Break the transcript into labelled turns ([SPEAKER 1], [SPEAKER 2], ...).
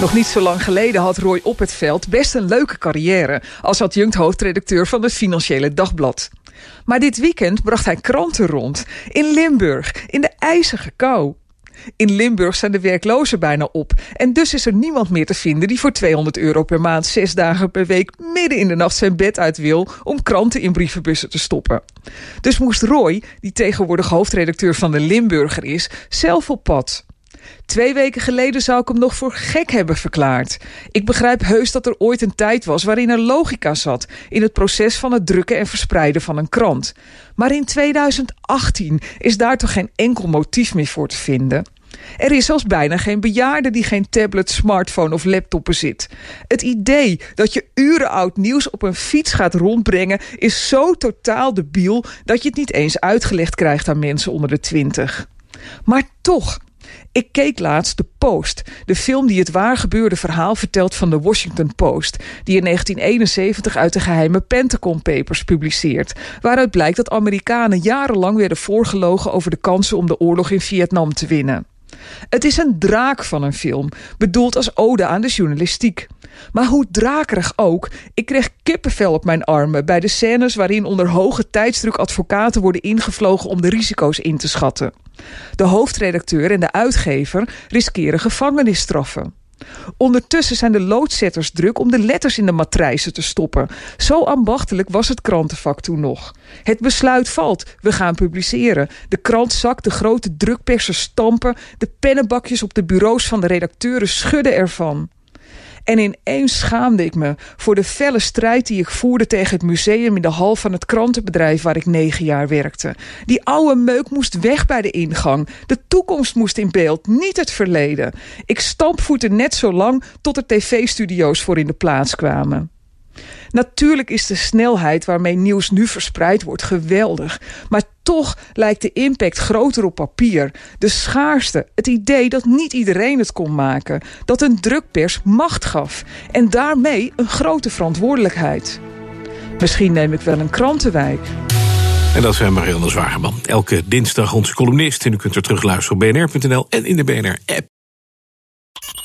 [SPEAKER 1] Nog niet zo lang geleden had Roy op het veld best een leuke carrière als adjunct hoofdredacteur van het Financiële Dagblad. Maar dit weekend bracht hij kranten rond in Limburg, in de ijzige kou. In Limburg zijn de werklozen bijna op en dus is er niemand meer te vinden die voor 200 euro per maand zes dagen per week midden in de nacht zijn bed uit wil om kranten in brievenbussen te stoppen. Dus moest Roy, die tegenwoordig hoofdredacteur van de Limburger is, zelf op pad. Twee weken geleden zou ik hem nog voor gek hebben verklaard. Ik begrijp heus dat er ooit een tijd was waarin er logica zat in het proces van het drukken en verspreiden van een krant. Maar in 2018 is daar toch geen enkel motief meer voor te vinden. Er is zelfs bijna geen bejaarde die geen tablet, smartphone of laptop bezit. Het idee dat je uren oud nieuws op een fiets gaat rondbrengen is zo totaal debiel dat je het niet eens uitgelegd krijgt aan mensen onder de twintig. Maar toch, ik keek laatst de Post, de film die het waargebeurde verhaal vertelt van de Washington Post, die in 1971 uit de geheime Pentagon Papers publiceert, waaruit blijkt dat Amerikanen jarenlang werden voorgelogen over de kansen om de oorlog in Vietnam te winnen. Het is een draak van een film, bedoeld als ode aan de journalistiek. Maar hoe drakerig ook, ik kreeg kippenvel op mijn armen bij de scènes waarin onder hoge tijdsdruk advocaten worden ingevlogen om de risico's in te schatten. De hoofdredacteur en de uitgever riskeren gevangenisstraffen. Ondertussen zijn de loodzetters druk om de letters in de matrijzen te stoppen. Zo ambachtelijk was het krantenvak toen nog. Het besluit valt, we gaan publiceren. De krant zakt, de grote drukpersen stampen... de pennenbakjes op de bureaus van de redacteuren schudden ervan. En ineens schaamde ik me voor de felle strijd die ik voerde tegen het museum in de hal van het krantenbedrijf waar ik negen jaar werkte. Die oude meuk moest weg bij de ingang. De toekomst moest in beeld, niet het verleden. Ik stampvoette net zo lang tot er tv-studio's voor in de plaats kwamen. Natuurlijk is de snelheid waarmee nieuws nu verspreid wordt geweldig. Maar toch lijkt de impact groter op papier. De schaarste, het idee dat niet iedereen het kon maken. Dat een drukpers macht gaf. En daarmee een grote verantwoordelijkheid. Misschien neem ik wel een krantenwijk.
[SPEAKER 2] En dat zijn Marianne Zwageman. Elke dinsdag onze columnist. En u kunt er terugluisteren op bnr.nl en in de BNR-app.